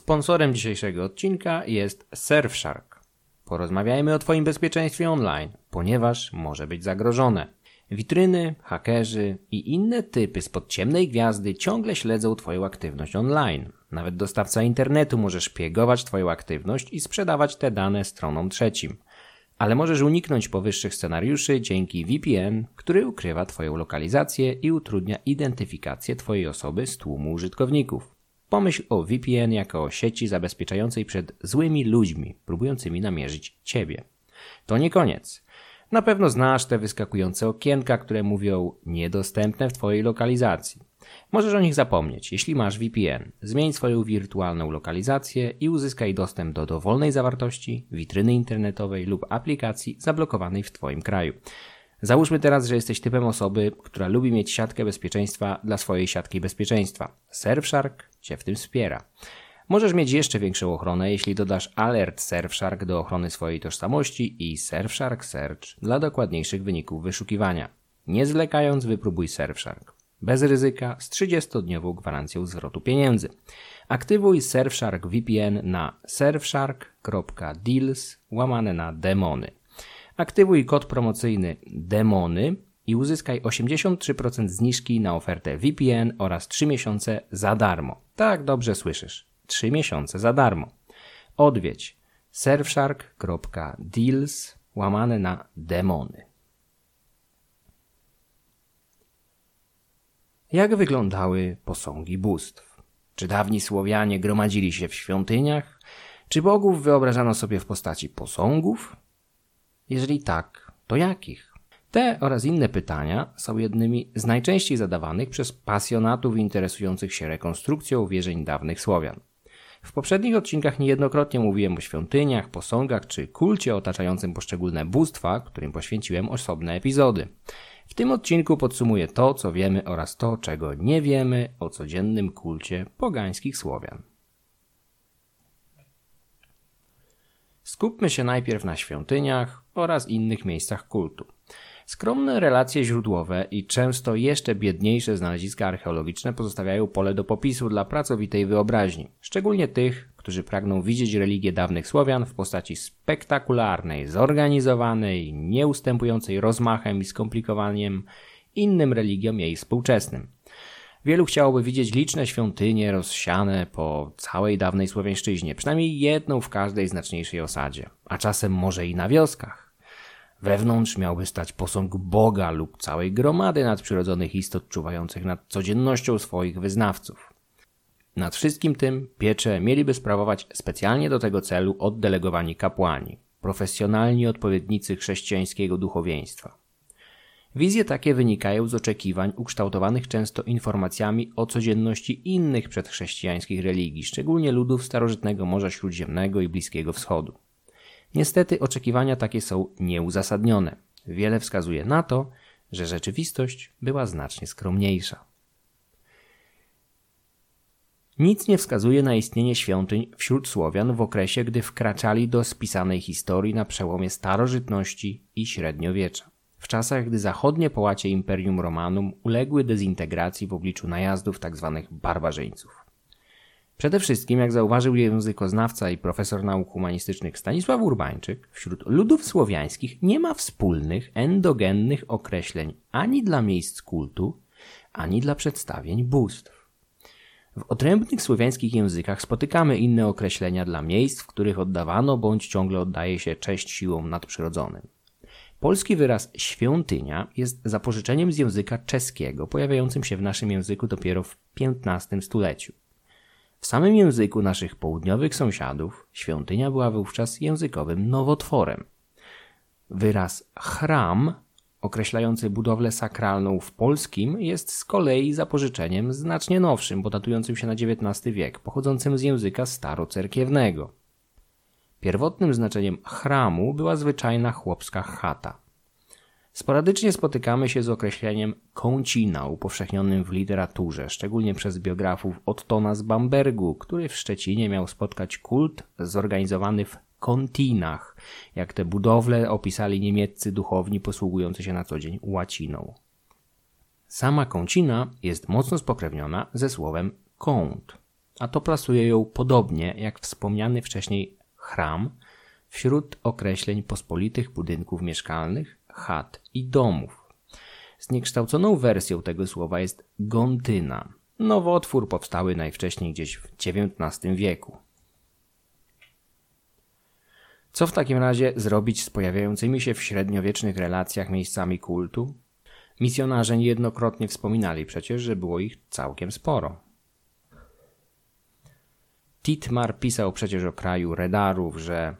Sponsorem dzisiejszego odcinka jest Surfshark. Porozmawiajmy o Twoim bezpieczeństwie online, ponieważ może być zagrożone. Witryny, hakerzy i inne typy spod ciemnej gwiazdy ciągle śledzą Twoją aktywność online. Nawet dostawca internetu może szpiegować Twoją aktywność i sprzedawać te dane stronom trzecim. Ale możesz uniknąć powyższych scenariuszy dzięki VPN, który ukrywa Twoją lokalizację i utrudnia identyfikację Twojej osoby z tłumu użytkowników. Pomyśl o VPN jako o sieci zabezpieczającej przed złymi ludźmi próbującymi namierzyć Ciebie. To nie koniec. Na pewno znasz te wyskakujące okienka, które mówią niedostępne w Twojej lokalizacji. Możesz o nich zapomnieć, jeśli masz VPN. Zmień swoją wirtualną lokalizację i uzyskaj dostęp do dowolnej zawartości, witryny internetowej lub aplikacji zablokowanej w Twoim kraju. Załóżmy teraz, że jesteś typem osoby, która lubi mieć siatkę bezpieczeństwa dla swojej siatki bezpieczeństwa. Surfshark Cię w tym wspiera. Możesz mieć jeszcze większą ochronę, jeśli dodasz Alert Surfshark do ochrony swojej tożsamości i Surfshark Search dla dokładniejszych wyników wyszukiwania. Nie zwlekając, wypróbuj Surfshark. Bez ryzyka z 30-dniową gwarancją zwrotu pieniędzy. Aktywuj Surfshark VPN na surfshark.deals łamane na demony. Aktywuj kod promocyjny DEMONY i uzyskaj 83% zniżki na ofertę VPN oraz 3 miesiące za darmo. Tak dobrze słyszysz. 3 miesiące za darmo. Odwiedź surfshark.deals łamane na demony. Jak wyglądały posągi bóstw? Czy dawni Słowianie gromadzili się w świątyniach? Czy bogów wyobrażano sobie w postaci posągów? Jeżeli tak, to jakich? Te oraz inne pytania są jednymi z najczęściej zadawanych przez pasjonatów interesujących się rekonstrukcją wierzeń dawnych Słowian. W poprzednich odcinkach niejednokrotnie mówiłem o świątyniach, posągach czy kulcie otaczającym poszczególne bóstwa, którym poświęciłem osobne epizody. W tym odcinku podsumuję to, co wiemy oraz to, czego nie wiemy o codziennym kulcie pogańskich Słowian. Skupmy się najpierw na świątyniach oraz innych miejscach kultu. Skromne relacje źródłowe i często jeszcze biedniejsze znaleziska archeologiczne pozostawiają pole do popisu dla pracowitej wyobraźni, szczególnie tych, którzy pragną widzieć religię dawnych Słowian w postaci spektakularnej, zorganizowanej, nieustępującej rozmachem i skomplikowaniem innym religiom jej współczesnym. Wielu chciałoby widzieć liczne świątynie rozsiane po całej dawnej Słowiańszczyźnie, przynajmniej jedną w każdej znaczniejszej osadzie, a czasem może i na wioskach. Wewnątrz miałby stać posąg Boga lub całej gromady nadprzyrodzonych istot czuwających nad codziennością swoich wyznawców. Nad wszystkim tym piecze mieliby sprawować specjalnie do tego celu oddelegowani kapłani, profesjonalni odpowiednicy chrześcijańskiego duchowieństwa. Wizje takie wynikają z oczekiwań ukształtowanych często informacjami o codzienności innych przedchrześcijańskich religii, szczególnie ludów starożytnego Morza Śródziemnego i Bliskiego Wschodu. Niestety oczekiwania takie są nieuzasadnione. Wiele wskazuje na to, że rzeczywistość była znacznie skromniejsza. Nic nie wskazuje na istnienie świątyń wśród Słowian w okresie, gdy wkraczali do spisanej historii na przełomie starożytności i średniowiecza. W czasach, gdy zachodnie połacie Imperium Romanum uległy dezintegracji w obliczu najazdów tzw. Tak barbarzyńców. Przede wszystkim, jak zauważył językoznawca i profesor nauk humanistycznych Stanisław Urbańczyk, wśród ludów słowiańskich nie ma wspólnych, endogennych określeń ani dla miejsc kultu, ani dla przedstawień bóstw. W odrębnych słowiańskich językach spotykamy inne określenia dla miejsc, w których oddawano bądź ciągle oddaje się cześć siłom nadprzyrodzonym. Polski wyraz świątynia jest zapożyczeniem z języka czeskiego, pojawiającym się w naszym języku dopiero w XV stuleciu. W samym języku naszych południowych sąsiadów świątynia była wówczas językowym nowotworem. Wyraz chram, określający budowlę sakralną w polskim, jest z kolei zapożyczeniem znacznie nowszym, bo datującym się na XIX wiek, pochodzącym z języka starocerkiewnego. Pierwotnym znaczeniem chramu była zwyczajna chłopska chata. Sporadycznie spotykamy się z określeniem kącina upowszechnionym w literaturze, szczególnie przez biografów Ottona z Bambergu, który w Szczecinie miał spotkać kult zorganizowany w kontinach, jak te budowle opisali niemieccy duchowni posługujący się na co dzień łaciną. Sama kącina jest mocno spokrewniona ze słowem kąt. a to plasuje ją podobnie jak wspomniany wcześniej chram wśród określeń pospolitych budynków mieszkalnych, chat i domów. Zniekształconą wersją tego słowa jest gontyna. Nowotwór powstały najwcześniej gdzieś w XIX wieku. Co w takim razie zrobić z pojawiającymi się w średniowiecznych relacjach miejscami kultu? Misjonarze niejednokrotnie wspominali przecież, że było ich całkiem sporo. Titmar pisał przecież o kraju Redarów, że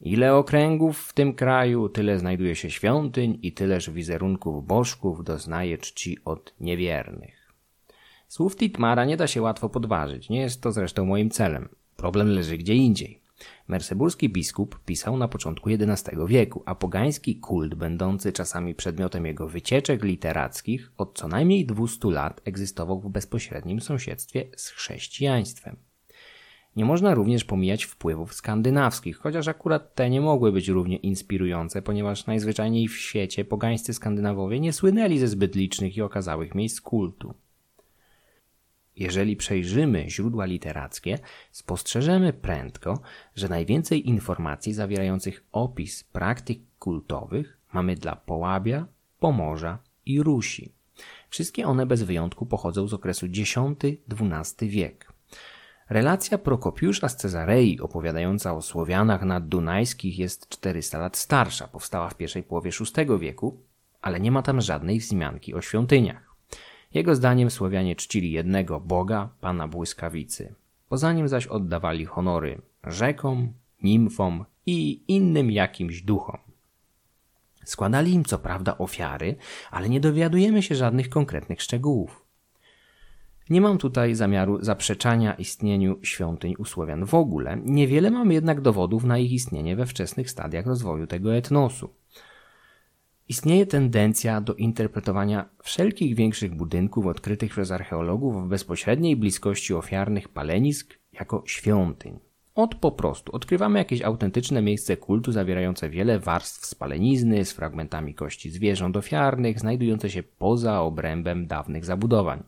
ile okręgów w tym kraju, tyle znajduje się świątyń i tyleż wizerunków bożków doznaje czci od niewiernych. Słów Titmara nie da się łatwo podważyć, nie jest to zresztą moim celem. Problem leży gdzie indziej. Merseburski biskup pisał na początku XI wieku, a pogański kult, będący czasami przedmiotem jego wycieczek literackich, od co najmniej 200 lat egzystował w bezpośrednim sąsiedztwie z chrześcijaństwem. Nie można również pomijać wpływów skandynawskich, chociaż akurat te nie mogły być równie inspirujące, ponieważ najzwyczajniej w świecie pogańscy Skandynawowie nie słynęli ze zbyt licznych i okazałych miejsc kultu. Jeżeli przejrzymy źródła literackie, spostrzeżemy prędko, że najwięcej informacji zawierających opis praktyk kultowych mamy dla Połabia, Pomorza i Rusi. Wszystkie one bez wyjątku pochodzą z okresu X-XII wiek. Relacja Prokopiusza z Cezarei opowiadająca o Słowianach naddunajskich jest 400 lat starsza, powstała w pierwszej połowie VI wieku, ale nie ma tam żadnej wzmianki o świątyniach. Jego zdaniem Słowianie czcili jednego Boga, Pana Błyskawicy. Poza nim zaś oddawali honory rzekom, nimfom i innym jakimś duchom. Składali im co prawda ofiary, ale nie dowiadujemy się żadnych konkretnych szczegółów. Nie mam tutaj zamiaru zaprzeczania istnieniu świątyń u Słowian w ogóle, niewiele mam jednak dowodów na ich istnienie we wczesnych stadiach rozwoju tego etnosu. Istnieje tendencja do interpretowania wszelkich większych budynków odkrytych przez archeologów w bezpośredniej bliskości ofiarnych palenisk jako świątyń. Od po prostu odkrywamy jakieś autentyczne miejsce kultu zawierające wiele warstw spalenizny z fragmentami kości zwierząt ofiarnych, znajdujące się poza obrębem dawnych zabudowań.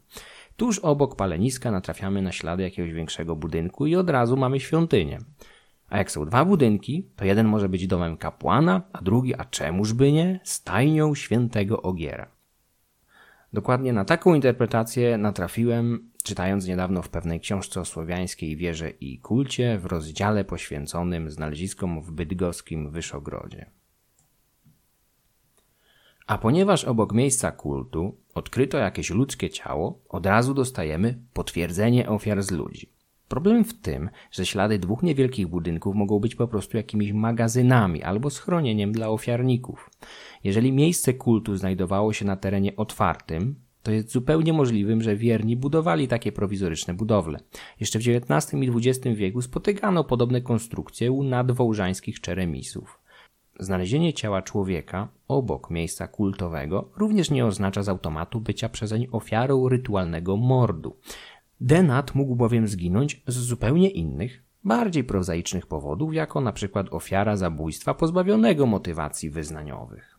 Tuż obok paleniska natrafiamy na ślady jakiegoś większego budynku i od razu mamy świątynię. A jak są dwa budynki, to jeden może być domem kapłana, a drugi, a czemuż by nie, stajnią świętego Ogiera. Dokładnie na taką interpretację natrafiłem, czytając niedawno w pewnej książce o słowiańskiej wierze i kulcie w rozdziale poświęconym znaleziskom w bydgoskim Wyszogrodzie. A ponieważ obok miejsca kultu odkryto jakieś ludzkie ciało, od razu dostajemy potwierdzenie ofiar z ludzi. Problem w tym, że ślady dwóch niewielkich budynków mogą być po prostu jakimiś magazynami albo schronieniem dla ofiarników. Jeżeli miejsce kultu znajdowało się na terenie otwartym, to jest zupełnie możliwym, że wierni budowali takie prowizoryczne budowle. Jeszcze w XIX i XX wieku spotykano podobne konstrukcje u nadwołżańskich czeremisów. Znalezienie ciała człowieka obok miejsca kultowego również nie oznacza z automatu bycia przezeń ofiarą rytualnego mordu. Denat mógł bowiem zginąć z zupełnie innych, bardziej prozaicznych powodów, jako na przykład ofiara zabójstwa pozbawionego motywacji wyznaniowych.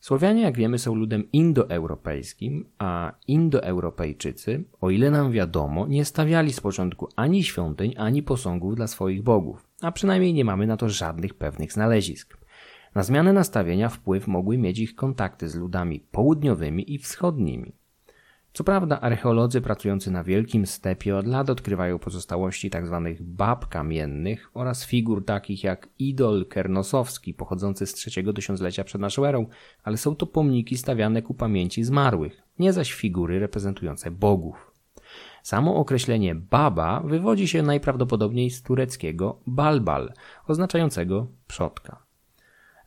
Słowianie, jak wiemy, są ludem indoeuropejskim, a indoeuropejczycy, o ile nam wiadomo, nie stawiali z początku ani świątyń, ani posągów dla swoich bogów, a przynajmniej nie mamy na to żadnych pewnych znalezisk. Na zmianę nastawienia wpływ mogły mieć ich kontakty z ludami południowymi i wschodnimi. Co prawda archeolodzy pracujący na wielkim stepie od lat odkrywają pozostałości tzw. Tak bab kamiennych oraz figur takich jak idol kernosowski pochodzący z trzeciego tysiąclecia przed naszą erą, ale są to pomniki stawiane ku pamięci zmarłych, nie zaś figury reprezentujące bogów. Samo określenie baba wywodzi się najprawdopodobniej z tureckiego balbal, oznaczającego przodka.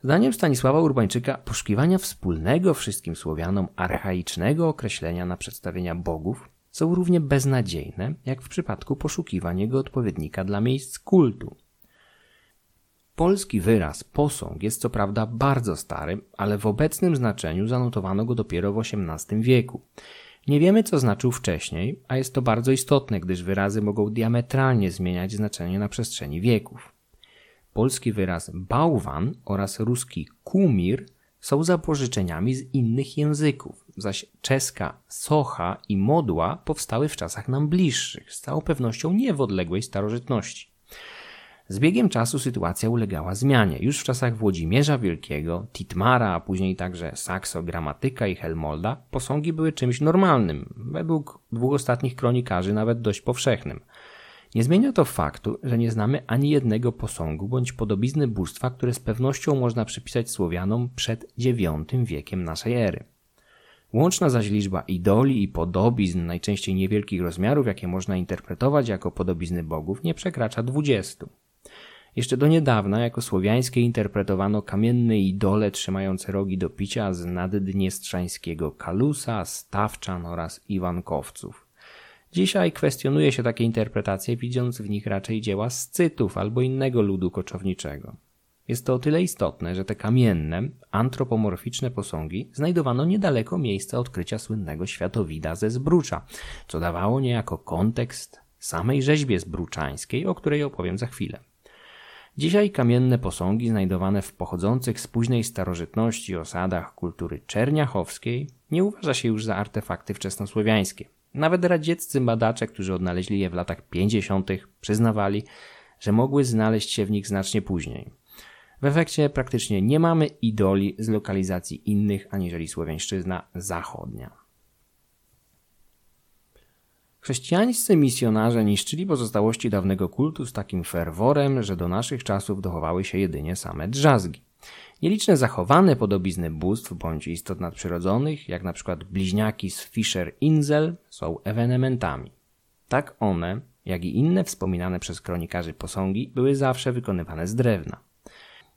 Zdaniem Stanisława Urbańczyka poszukiwania wspólnego wszystkim Słowianom archaicznego określenia na przedstawienia bogów są równie beznadziejne, jak w przypadku poszukiwania jego odpowiednika dla miejsc kultu. Polski wyraz posąg jest co prawda bardzo stary, ale w obecnym znaczeniu zanotowano go dopiero w XVIII wieku. Nie wiemy, co znaczył wcześniej, a jest to bardzo istotne, gdyż wyrazy mogą diametralnie zmieniać znaczenie na przestrzeni wieków polski wyraz bałwan oraz ruski kumir są zapożyczeniami z innych języków, zaś czeska socha i modła powstały w czasach nam bliższych, z całą pewnością nie w odległej starożytności. Z biegiem czasu sytuacja ulegała zmianie. Już w czasach Włodzimierza Wielkiego, Titmara, a później także Saxo, Gramatyka i Helmolda posągi były czymś normalnym, według dwóch ostatnich kronikarzy nawet dość powszechnym. Nie zmienia to faktu, że nie znamy ani jednego posągu bądź podobizny bóstwa, które z pewnością można przypisać Słowianom przed IX wiekiem naszej ery. Łączna zaś liczba idoli i podobizn, najczęściej niewielkich rozmiarów, jakie można interpretować jako podobizny bogów, nie przekracza dwudziestu. Jeszcze do niedawna jako słowiańskie interpretowano kamienne idole trzymające rogi do picia z naddniestrzańskiego Kalusa, Stawczan oraz Iwankowców. Dzisiaj kwestionuje się takie interpretacje, widząc w nich raczej dzieła Scytów albo innego ludu koczowniczego. Jest to o tyle istotne, że te kamienne, antropomorficzne posągi znajdowano niedaleko miejsca odkrycia słynnego światowida ze Zbrucza, co dawało niejako kontekst samej rzeźbie zbruczańskiej, o której opowiem za chwilę. Dzisiaj kamienne posągi znajdowane w pochodzących z późnej starożytności osadach kultury czerniachowskiej nie uważa się już za artefakty wczesnosłowiańskie. Nawet radzieccy badacze, którzy odnaleźli je w latach 50., przyznawali, że mogły znaleźć się w nich znacznie później. W efekcie praktycznie nie mamy idoli z lokalizacji innych aniżeli Słowiańszczyzna zachodnia. Chrześcijańscy misjonarze niszczyli pozostałości dawnego kultu z takim ferworem, że do naszych czasów dochowały się jedynie same drzazgi. Nieliczne zachowane podobizny bóstw bądź istot nadprzyrodzonych, jak na przykład bliźniaki z Fischer Insel, są ewenementami. Tak one, jak i inne wspominane przez kronikarzy posągi, były zawsze wykonywane z drewna.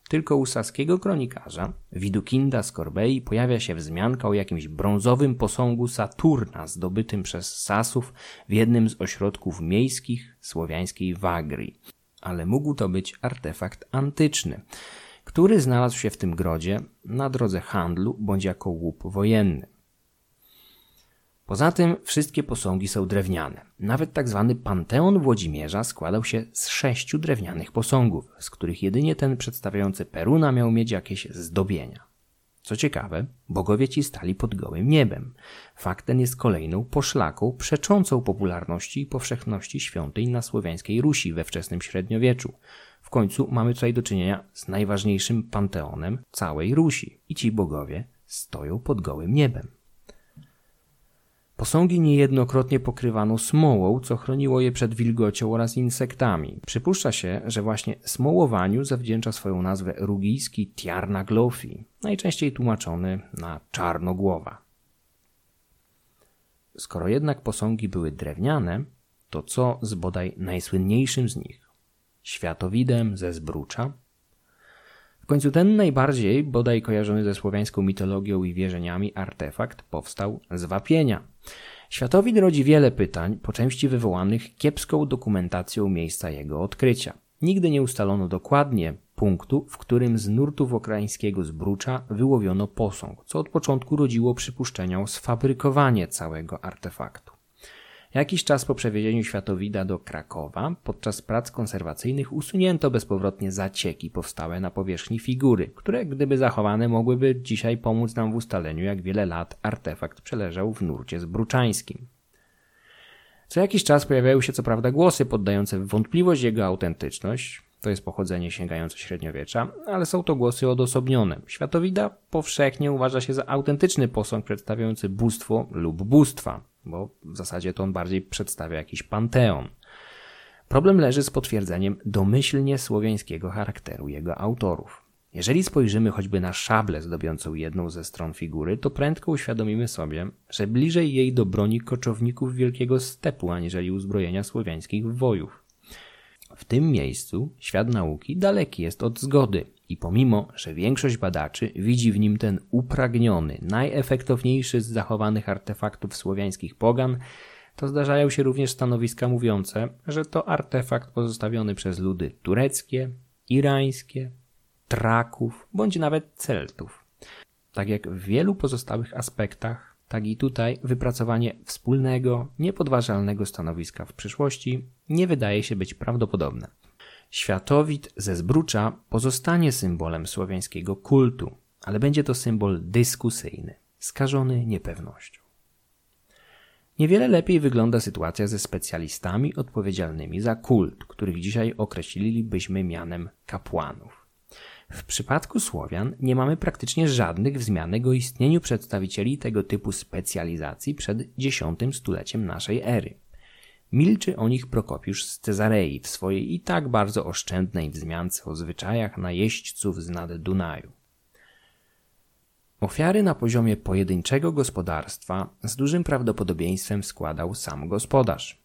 Tylko u saskiego kronikarza, Widukinda z pojawia się wzmianka o jakimś brązowym posągu Saturna zdobytym przez Sasów w jednym z ośrodków miejskich słowiańskiej Wagrii. Ale mógł to być artefakt antyczny, który znalazł się w tym grodzie na drodze handlu bądź jako łup wojenny. Poza tym wszystkie posągi są drewniane. Nawet tak zwany Panteon Włodzimierza składał się z sześciu drewnianych posągów, z których jedynie ten przedstawiający Peruna miał mieć jakieś zdobienia. Co ciekawe, bogowie ci stali pod gołym niebem. Fakt ten jest kolejną poszlaką przeczącą popularności i powszechności świątyń na słowiańskiej Rusi we wczesnym średniowieczu. W końcu mamy tutaj do czynienia z najważniejszym panteonem całej Rusi i ci bogowie stoją pod gołym niebem. Posągi niejednokrotnie pokrywano smołą, co chroniło je przed wilgocią oraz insektami. Przypuszcza się, że właśnie smołowaniu zawdzięcza swoją nazwę rugijski tiarnaglofi, najczęściej tłumaczony na czarnogłowa. Skoro jednak posągi były drewniane, to co z bodaj najsłynniejszym z nich? Światowidem ze Zbrucza, końcu ten najbardziej, bodaj kojarzony ze słowiańską mitologią i wierzeniami, artefakt powstał z wapienia. Światowid rodzi wiele pytań, po części wywołanych kiepską dokumentacją miejsca jego odkrycia. Nigdy nie ustalono dokładnie punktu, w którym z nurtów okraińskiego zbrucza wyłowiono posąg, co od początku rodziło przypuszczenia o sfabrykowanie całego artefaktu. Jakiś czas po przewiezieniu Światowida do Krakowa, podczas prac konserwacyjnych usunięto bezpowrotnie zacieki powstałe na powierzchni figury, które gdyby zachowane mogłyby dzisiaj pomóc nam w ustaleniu, jak wiele lat artefakt przeleżał w nurcie zbruczańskim. Co jakiś czas pojawiały się co prawda głosy poddające w wątpliwość jego autentyczność, to jest pochodzenie sięgające średniowiecza, ale są to głosy odosobnione. Światowida powszechnie uważa się za autentyczny posąg przedstawiający bóstwo lub bóstwa, bo w zasadzie to on bardziej przedstawia jakiś panteon. Problem leży z potwierdzeniem domyślnie słowiańskiego charakteru jego autorów. Jeżeli spojrzymy choćby na szablę zdobiącą jedną ze stron figury, to prędko uświadomimy sobie, że bliżej jej do broni koczowników wielkiego stepu, aniżeli uzbrojenia słowiańskich wojów. W tym miejscu świat nauki daleki jest od zgody i pomimo, że większość badaczy widzi w nim ten upragniony, najefektowniejszy z zachowanych artefaktów słowiańskich pogan, to zdarzają się również stanowiska mówiące, że to artefakt pozostawiony przez ludy tureckie, irańskie, Traków bądź nawet Celtów. Tak jak w wielu pozostałych aspektach, tak i tutaj wypracowanie wspólnego, niepodważalnego stanowiska w przyszłości nie wydaje się być prawdopodobne. Światowid ze Zbrucza pozostanie symbolem słowiańskiego kultu. ale będzie to symbol dyskusyjny, skażony niepewnością. Niewiele lepiej wygląda sytuacja ze specjalistami odpowiedzialnymi za kult, których dzisiaj określilibyśmy mianem kapłanów. W przypadku Słowian nie mamy praktycznie żadnych wzmianek o istnieniu przedstawicieli tego typu specjalizacji przed X stuleciem naszej ery. Milczy o nich Prokopiusz z Cezarei w swojej i tak bardzo oszczędnej wzmiance o zwyczajach najeźdźców z nad Dunaju. Ofiary na poziomie pojedynczego gospodarstwa z dużym prawdopodobieństwem składał sam gospodarz.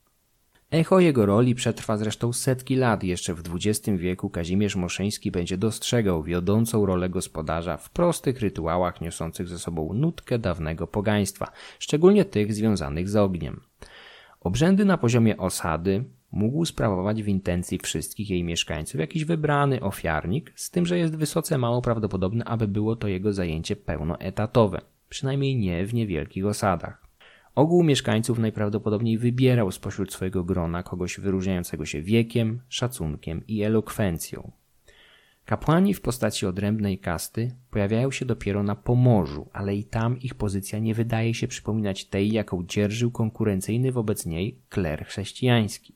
Echo jego roli przetrwa zresztą setki lat. Jeszcze w XX wieku Kazimierz Moszyński będzie dostrzegał wiodącą rolę gospodarza w prostych rytuałach niosących ze sobą nutkę dawnego pogaństwa, szczególnie tych związanych z ogniem. Obrzędy na poziomie osady mógł sprawować w intencji wszystkich jej mieszkańców jakiś wybrany ofiarnik, z tym, że jest wysoce mało prawdopodobne, aby było to jego zajęcie pełnoetatowe, przynajmniej nie w niewielkich osadach. Ogół mieszkańców najprawdopodobniej wybierał spośród swojego grona kogoś wyróżniającego się wiekiem, szacunkiem i elokwencją. Kapłani w postaci odrębnej kasty pojawiają się dopiero na Pomorzu, ale i tam ich pozycja nie wydaje się przypominać tej, jaką dzierżył konkurencyjny wobec niej kler chrześcijański.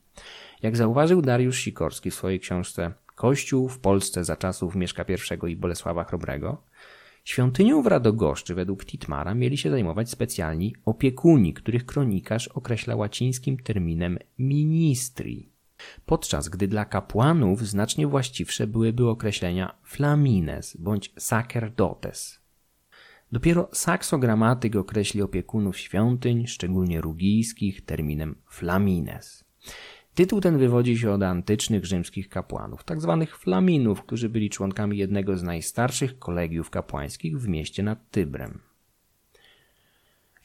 Jak zauważył Dariusz Sikorski w swojej książce Kościół w Polsce za czasów Mieszka I i Bolesława Chrobrego, świątynią w Radogoszczy według Titmara mieli się zajmować specjalni opiekuni, których kronikarz określa łacińskim terminem ministri podczas gdy dla kapłanów znacznie właściwsze byłyby określenia flamines bądź sacerdotes. Dopiero saksogramatyk określi opiekunów świątyń, szczególnie rugijskich, terminem flamines. Tytuł ten wywodzi się od antycznych rzymskich kapłanów, tzw. Tak flaminów, którzy byli członkami jednego z najstarszych kolegiów kapłańskich w mieście nad Tybrem.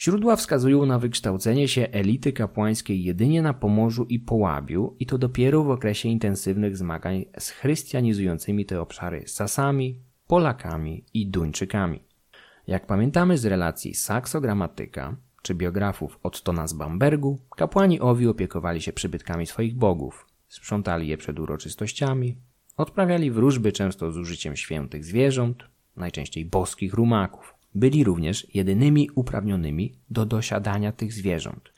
Źródła wskazują na wykształcenie się elity kapłańskiej jedynie na Pomorzu i Połabiu i to dopiero w okresie intensywnych zmagań z chrystianizującymi te obszary Sasami, Polakami i Duńczykami. Jak pamiętamy z relacji Saksogramatyka czy biografów Ottona z Bambergu, kapłani owi opiekowali się przybytkami swoich bogów, sprzątali je przed uroczystościami, odprawiali wróżby często z użyciem świętych zwierząt, najczęściej boskich rumaków. Byli również jedynymi uprawnionymi do dosiadania tych zwierząt.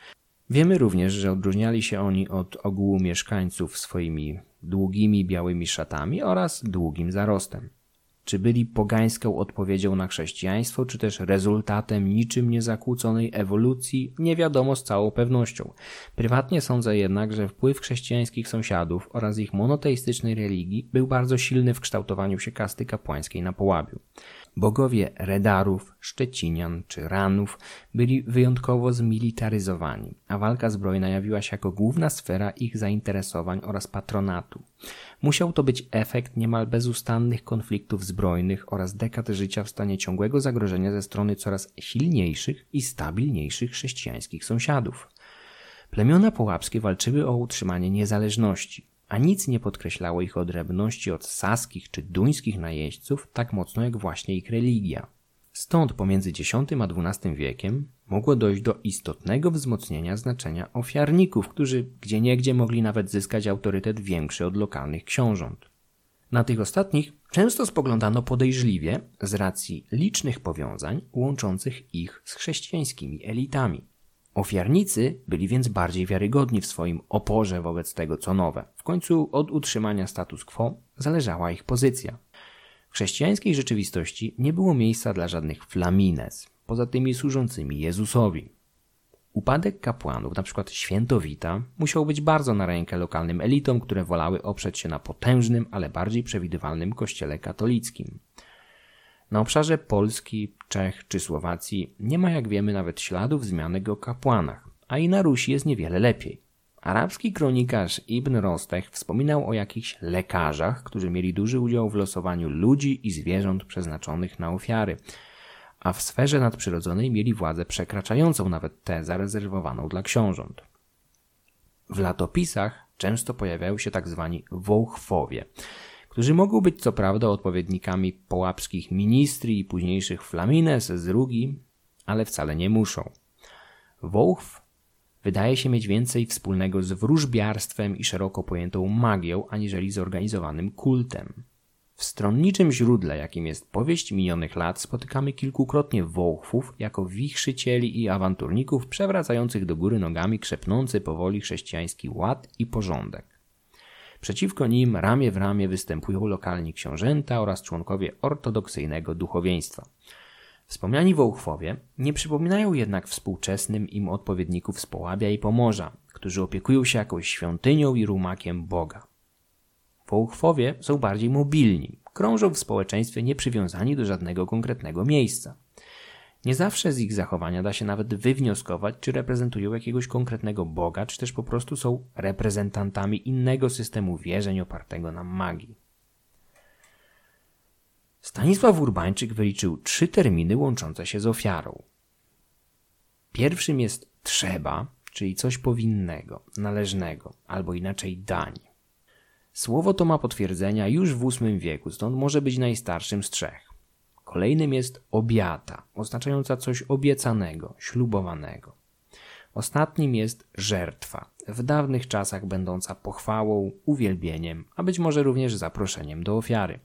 Wiemy również, że odróżniali się oni od ogółu mieszkańców swoimi długimi białymi szatami oraz długim zarostem. Czy byli pogańską odpowiedzią na chrześcijaństwo, czy też rezultatem niczym niezakłóconej ewolucji, nie wiadomo z całą pewnością. Prywatnie sądzę jednak, że wpływ chrześcijańskich sąsiadów oraz ich monoteistycznej religii był bardzo silny w kształtowaniu się kasty kapłańskiej na Połabiu. Bogowie Redarów, Szczecinian czy Ranów byli wyjątkowo zmilitaryzowani, a walka zbrojna jawiła się jako główna sfera ich zainteresowań oraz patronatu. Musiał to być efekt niemal bezustannych konfliktów zbrojnych oraz dekad życia w stanie ciągłego zagrożenia ze strony coraz silniejszych i stabilniejszych chrześcijańskich sąsiadów. Plemiona połapskie walczyły o utrzymanie niezależności, a nic nie podkreślało ich odrębności od saskich czy duńskich najeźdźców tak mocno jak właśnie ich religia. Stąd pomiędzy X a XII wiekiem mogło dojść do istotnego wzmocnienia znaczenia ofiarników, którzy gdzieniegdzie mogli nawet zyskać autorytet większy od lokalnych książąt. Na tych ostatnich często spoglądano podejrzliwie z racji licznych powiązań łączących ich z chrześcijańskimi elitami. Ofiarnicy byli więc bardziej wiarygodni w swoim oporze wobec tego, co nowe. W końcu od utrzymania status quo zależała ich pozycja. W chrześcijańskiej rzeczywistości nie było miejsca dla żadnych flamines, poza tymi służącymi Jezusowi. Upadek kapłanów, np. świętowita, musiał być bardzo na rękę lokalnym elitom, które wolały oprzeć się na potężnym, ale bardziej przewidywalnym kościele katolickim. Na obszarze Polski, Czech czy Słowacji nie ma, jak wiemy, nawet śladów zmianek o kapłanach, a i na Rusi jest niewiele lepiej. Arabski kronikarz Ibn Rostech wspominał o jakichś lekarzach, którzy mieli duży udział w losowaniu ludzi i zwierząt przeznaczonych na ofiary, a w sferze nadprzyrodzonej mieli władzę przekraczającą nawet tę zarezerwowaną dla książąt. W latopisach często pojawiają się tak zwani wołchwowie, którzy mogą być co prawda odpowiednikami połapskich ministri i późniejszych flamines z Rugi, ale wcale nie muszą. Wołchw wydaje się mieć więcej wspólnego z wróżbiarstwem i szeroko pojętą magią, aniżeli zorganizowanym kultem. W stronniczym źródle, jakim jest powieść minionych lat, spotykamy kilkukrotnie wołchwów jako wichrzycieli i awanturników przewracających do góry nogami krzepnący powoli chrześcijański ład i porządek. Przeciwko nim ramię w ramię występują lokalni książęta oraz członkowie ortodoksyjnego duchowieństwa. Wspomniani wołchwowie nie przypominają jednak współczesnym im odpowiedników z Połabia i Pomorza, którzy opiekują się jakąś świątynią i rumakiem Boga. Wołchwowie są bardziej mobilni, krążą w społeczeństwie nieprzywiązani do żadnego konkretnego miejsca. Nie zawsze z ich zachowania da się nawet wywnioskować, czy reprezentują jakiegoś konkretnego Boga, czy też po prostu są reprezentantami innego systemu wierzeń opartego na magii. Stanisław Urbańczyk wyliczył trzy terminy łączące się z ofiarą. Pierwszym jest trzeba, czyli coś powinnego, należnego, albo inaczej dań. Słowo to ma potwierdzenia już w VIII wieku, stąd może być najstarszym z trzech. Kolejnym jest obiata, oznaczająca coś obiecanego, ślubowanego. Ostatnim jest żertwa, w dawnych czasach będąca pochwałą, uwielbieniem, a być może również zaproszeniem do ofiary.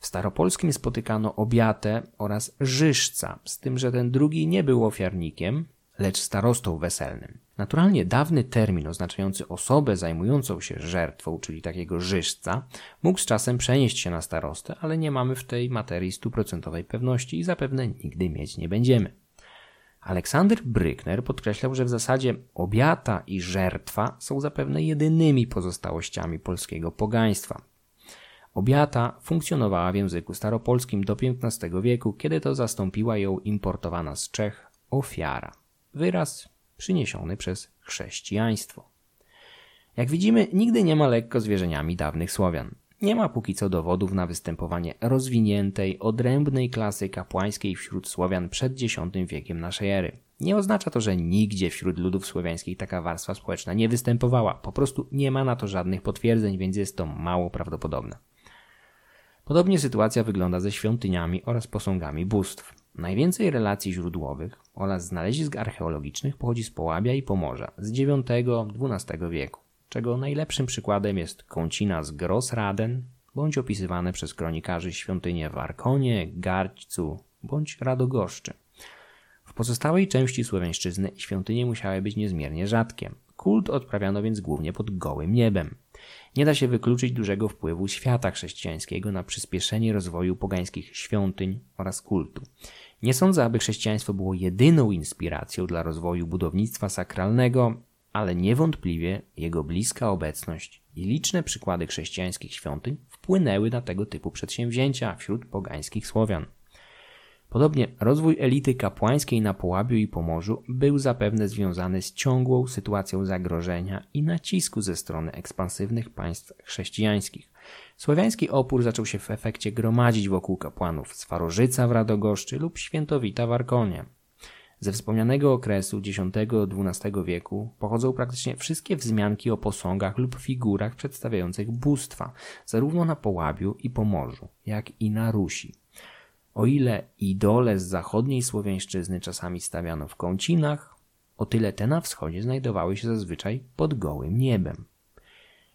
W staropolskim spotykano obiatę oraz żyżca, z tym, że ten drugi nie był ofiarnikiem, lecz starostą weselnym. Naturalnie dawny termin oznaczający osobę zajmującą się żertwą, czyli takiego żyżca, mógł z czasem przenieść się na starostę, ale nie mamy w tej materii stuprocentowej pewności i zapewne nigdy mieć nie będziemy. Aleksander Brykner podkreślał, że w zasadzie obiata i żertwa są zapewne jedynymi pozostałościami polskiego pogaństwa. Obiata funkcjonowała w języku staropolskim do XV wieku, kiedy to zastąpiła ją importowana z Czech ofiara. Wyraz przyniesiony przez chrześcijaństwo. Jak widzimy, nigdy nie ma lekko z wierzeniami dawnych Słowian. Nie ma póki co dowodów na występowanie rozwiniętej, odrębnej klasy kapłańskiej wśród Słowian przed X wiekiem naszej ery. Nie oznacza to, że nigdzie wśród ludów słowiańskich taka warstwa społeczna nie występowała. Po prostu nie ma na to żadnych potwierdzeń, więc jest to mało prawdopodobne. Podobnie sytuacja wygląda ze świątyniami oraz posągami bóstw. Najwięcej relacji źródłowych oraz znalezisk archeologicznych pochodzi z Połabia i Pomorza z IX-XII wieku, czego najlepszym przykładem jest kącina z Grossraden bądź opisywane przez kronikarzy świątynie w Arkonie, Garćcu bądź Radogoszczy. W pozostałej części Słowiańszczyzny świątynie musiały być niezmiernie rzadkie. Kult odprawiano więc głównie pod gołym niebem. Nie da się wykluczyć dużego wpływu świata chrześcijańskiego na przyspieszenie rozwoju pogańskich świątyń oraz kultu. Nie sądzę, aby chrześcijaństwo było jedyną inspiracją dla rozwoju budownictwa sakralnego, ale niewątpliwie jego bliska obecność i liczne przykłady chrześcijańskich świątyń wpłynęły na tego typu przedsięwzięcia wśród pogańskich Słowian. Podobnie rozwój elity kapłańskiej na Połabiu i Pomorzu był zapewne związany z ciągłą sytuacją zagrożenia i nacisku ze strony ekspansywnych państw chrześcijańskich. Słowiański opór zaczął się w efekcie gromadzić wokół kapłanów Swarożyca w Radogoszczy lub Świętowita w Arkonie. Ze wspomnianego okresu X-XII wieku pochodzą praktycznie wszystkie wzmianki o posągach lub figurach przedstawiających bóstwa, zarówno na Połabiu i Pomorzu, jak i na Rusi. O ile idole z zachodniej Słowiańszczyzny czasami stawiano w kącinach, o tyle te na wschodzie znajdowały się zazwyczaj pod gołym niebem.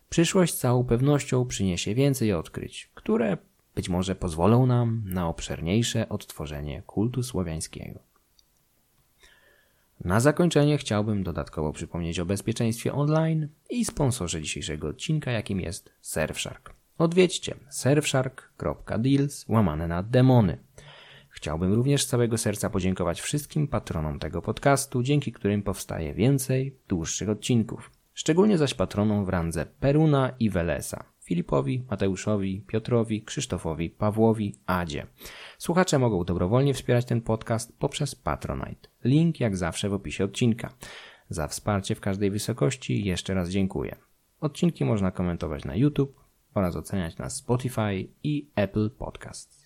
Przyszłość z całą pewnością przyniesie więcej odkryć, które być może pozwolą nam na obszerniejsze odtworzenie kultu słowiańskiego. Na zakończenie chciałbym dodatkowo przypomnieć o bezpieczeństwie online i sponsorze dzisiejszego odcinka, jakim jest Surfshark. Odwiedźcie surfshark.deals łamane na demony. Chciałbym również z całego serca podziękować wszystkim patronom tego podcastu, dzięki którym powstaje więcej dłuższych odcinków. Szczególnie zaś patronom w randze Peruna i Welesa. Filipowi, Mateuszowi, Piotrowi, Krzysztofowi, Pawłowi, Adzie. Słuchacze mogą dobrowolnie wspierać ten podcast poprzez Patronite. Link jak zawsze w opisie odcinka. Za wsparcie w każdej wysokości jeszcze raz dziękuję. Odcinki można komentować na YouTube oraz oceniać na Spotify i Apple Podcasts.